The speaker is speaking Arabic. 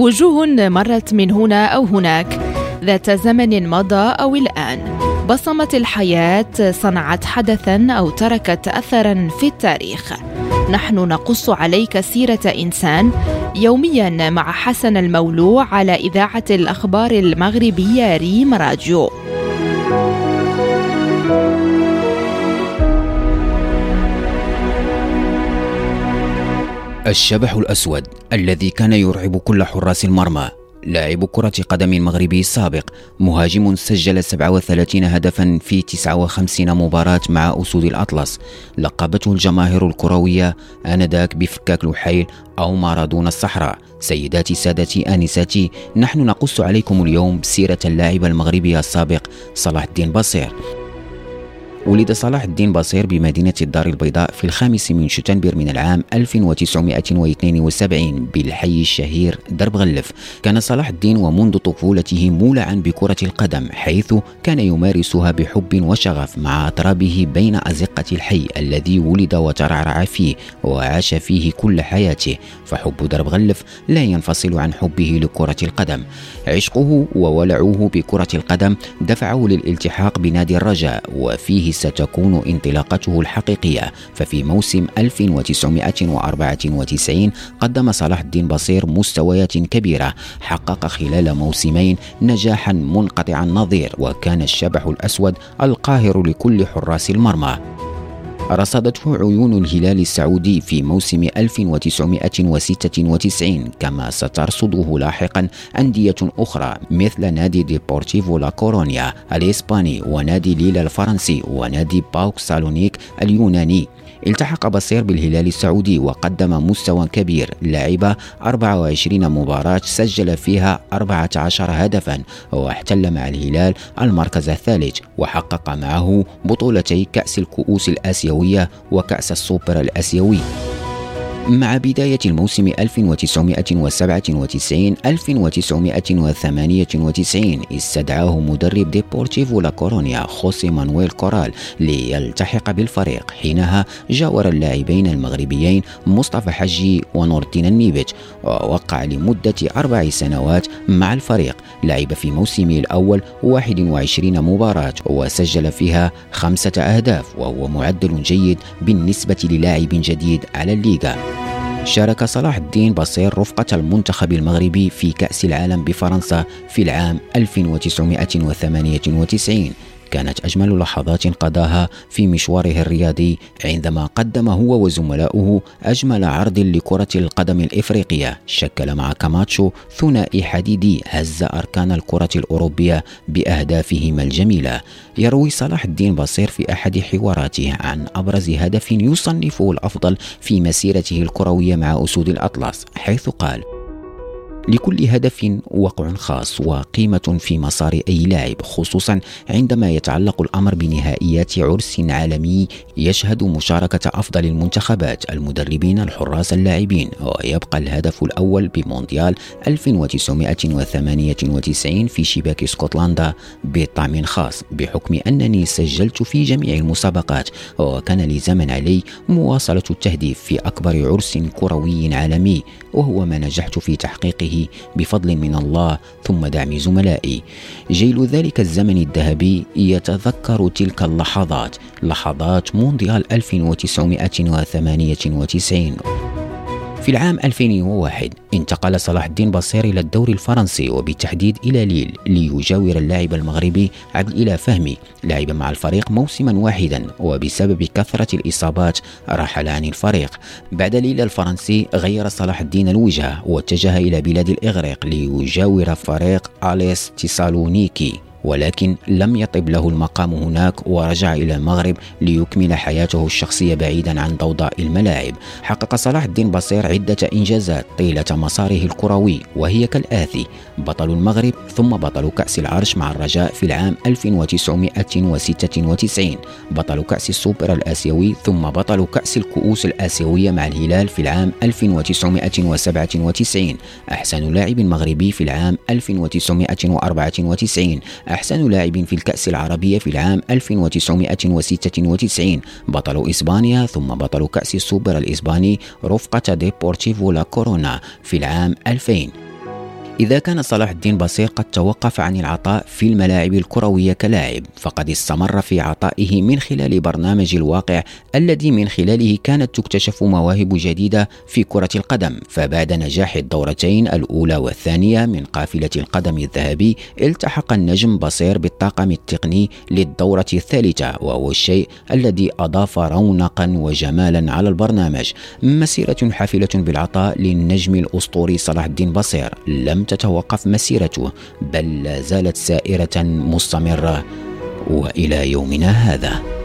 وجوه مرت من هنا أو هناك. ذات زمن مضى أو الآن بصمت الحياة صنعت حدثا أو تركت اثرا في التاريخ. نحن نقص عليك سيرة إنسان يوميا مع حسن المولوع على إذاعة الأخبار المغربية ريم راديو الشبح الأسود الذي كان يرعب كل حراس المرمى. لاعب كرة قدم مغربي سابق مهاجم سجل 37 هدفا في 59 مباراة مع أسود الأطلس. لقبته الجماهير الكروية آنذاك بفكاك لحيل أو مارادونا الصحراء. سيداتي سادتي آنساتي نحن نقص عليكم اليوم سيرة اللاعب المغربي السابق صلاح الدين بصير. ولد صلاح الدين بصير بمدينة الدار البيضاء في الخامس من شتنبر من العام 1972 بالحي الشهير درب غلف. كان صلاح الدين ومنذ طفولته مولعا بكرة القدم حيث كان يمارسها بحب وشغف مع أطرابه بين أزقة الحي الذي ولد وترعرع فيه وعاش فيه كل حياته. فحب درب غلف لا ينفصل عن حبه لكرة القدم. عشقه وولعه بكرة القدم دفعه للالتحاق بنادي الرجاء وفيه ستكون انطلاقته الحقيقية. ففي موسم 1994 قدم صلاح الدين بصير مستويات كبيرة. حقق خلال موسمين نجاحا منقطع النظير وكان الشبح الأسود القاهر لكل حراس المرمى. رصدته عيون الهلال السعودي في موسم 1996 كما سترصده لاحقا أندية أخرى مثل نادي ديبورتيفو لا كورونيا الإسباني ونادي ليلا الفرنسي ونادي باوك سالونيك اليوناني. التحق بصير بالهلال السعودي وقدم مستوى كبير لعب 24 مباراة سجل فيها 14 هدفا واحتل مع الهلال المركز الثالث وحقق معه بطولتي كأس الكؤوس الآسيوية وكأس السوبر الآسيوي. مع بداية الموسم 1997 1998 استدعاه مدرب ديبورتيفو لا كورونيا خوسي مانويل كورال ليلتحق بالفريق. حينها جاور اللاعبين المغربيين مصطفى حجي ونور الدين النيبت ووقع لمدة أربع سنوات مع الفريق. لعب في موسمه الأول 21 مباراة وسجل فيها خمسة أهداف وهو معدل جيد بالنسبة للاعب جديد على الليغا. شارك صلاح الدين بصير رفقة المنتخب المغربي في كأس العالم بفرنسا في العام 1998 كانت أجمل لحظات قضاها في مشواره الرياضي عندما قدم هو وزملاؤه أجمل عرض لكرة القدم الإفريقية. شكل مع كاماتشو ثنائي حديدي هز أركان الكرة الأوروبية بأهدافهما الجميلة. يروي صلاح الدين بصير في أحد حواراته عن أبرز هدف يصنفه الأفضل في مسيرته الكروية مع أسود الأطلس حيث قال لكل هدف وقع خاص وقيمة في مسار أي لاعب خصوصا عندما يتعلق الأمر بنهائيات عرس عالمي يشهد مشاركة أفضل المنتخبات المدربين الحراس اللاعبين. ويبقى الهدف الأول بمونديال 1998 في شباك اسكتلندا بطعم خاص بحكم أنني سجلت في جميع المسابقات. وكان لزمن علي مواصلة التهديف في أكبر عرس كروي عالمي وهو ما نجحت في تحقيقه بفضل من الله ثم دعم زملائي. جيل ذلك الزمن الذهبي يتذكر تلك اللحظات لحظات مونديال 1998 في العام 2001 انتقل صلاح الدين بصير إلى الدوري الفرنسي وبالتحديد إلى ليل ليجاور اللاعب المغربي عبد الإله فهمي. لعب مع الفريق موسما واحدا وبسبب كثرة الإصابات رحل عن الفريق. بعد ليل الفرنسي غير صلاح الدين الوجهة واتجه إلى بلاد الإغريق ليجاور فريق أليس تيسالونيكي. ولكن لم يطب له المقام هناك ورجع إلى المغرب ليكمل حياته الشخصية بعيدا عن ضوضاء الملاعب. حقق صلاح الدين بصير عدة إنجازات طيلة مساره الكروي وهي كالآتي بطل المغرب ثم بطل كأس العرش مع الرجاء في العام 1996 بطل كأس السوبر الآسيوي ثم بطل كأس الكؤوس الآسيوية مع الهلال في العام 1997 أحسن لاعب مغربي في العام 1994 أحسن لاعب في الكأس العربية في العام 1996 بطل إسبانيا ثم بطل كأس السوبر الإسباني رفقة ديبورتيفو لا كورونا في العام 2000 إذا كان صلاح الدين بصير قد توقف عن العطاء في الملاعب الكروية كلاعب فقد استمر في عطائه من خلال برنامج الواقع الذي من خلاله كانت تكتشف مواهب جديدة في كرة القدم. فبعد نجاح الدورتين الأولى والثانية من قافلة القدم الذهبي التحق النجم بصير بالطاقم التقني للدورة الثالثة وهو الشيء الذي أضاف رونقا وجمالا على البرنامج. مسيرة حافلة بالعطاء للنجم الأسطوري صلاح الدين بصير. لم تتوقف مسيرته بل لا زالت سائرة مستمرة وإلى يومنا هذا.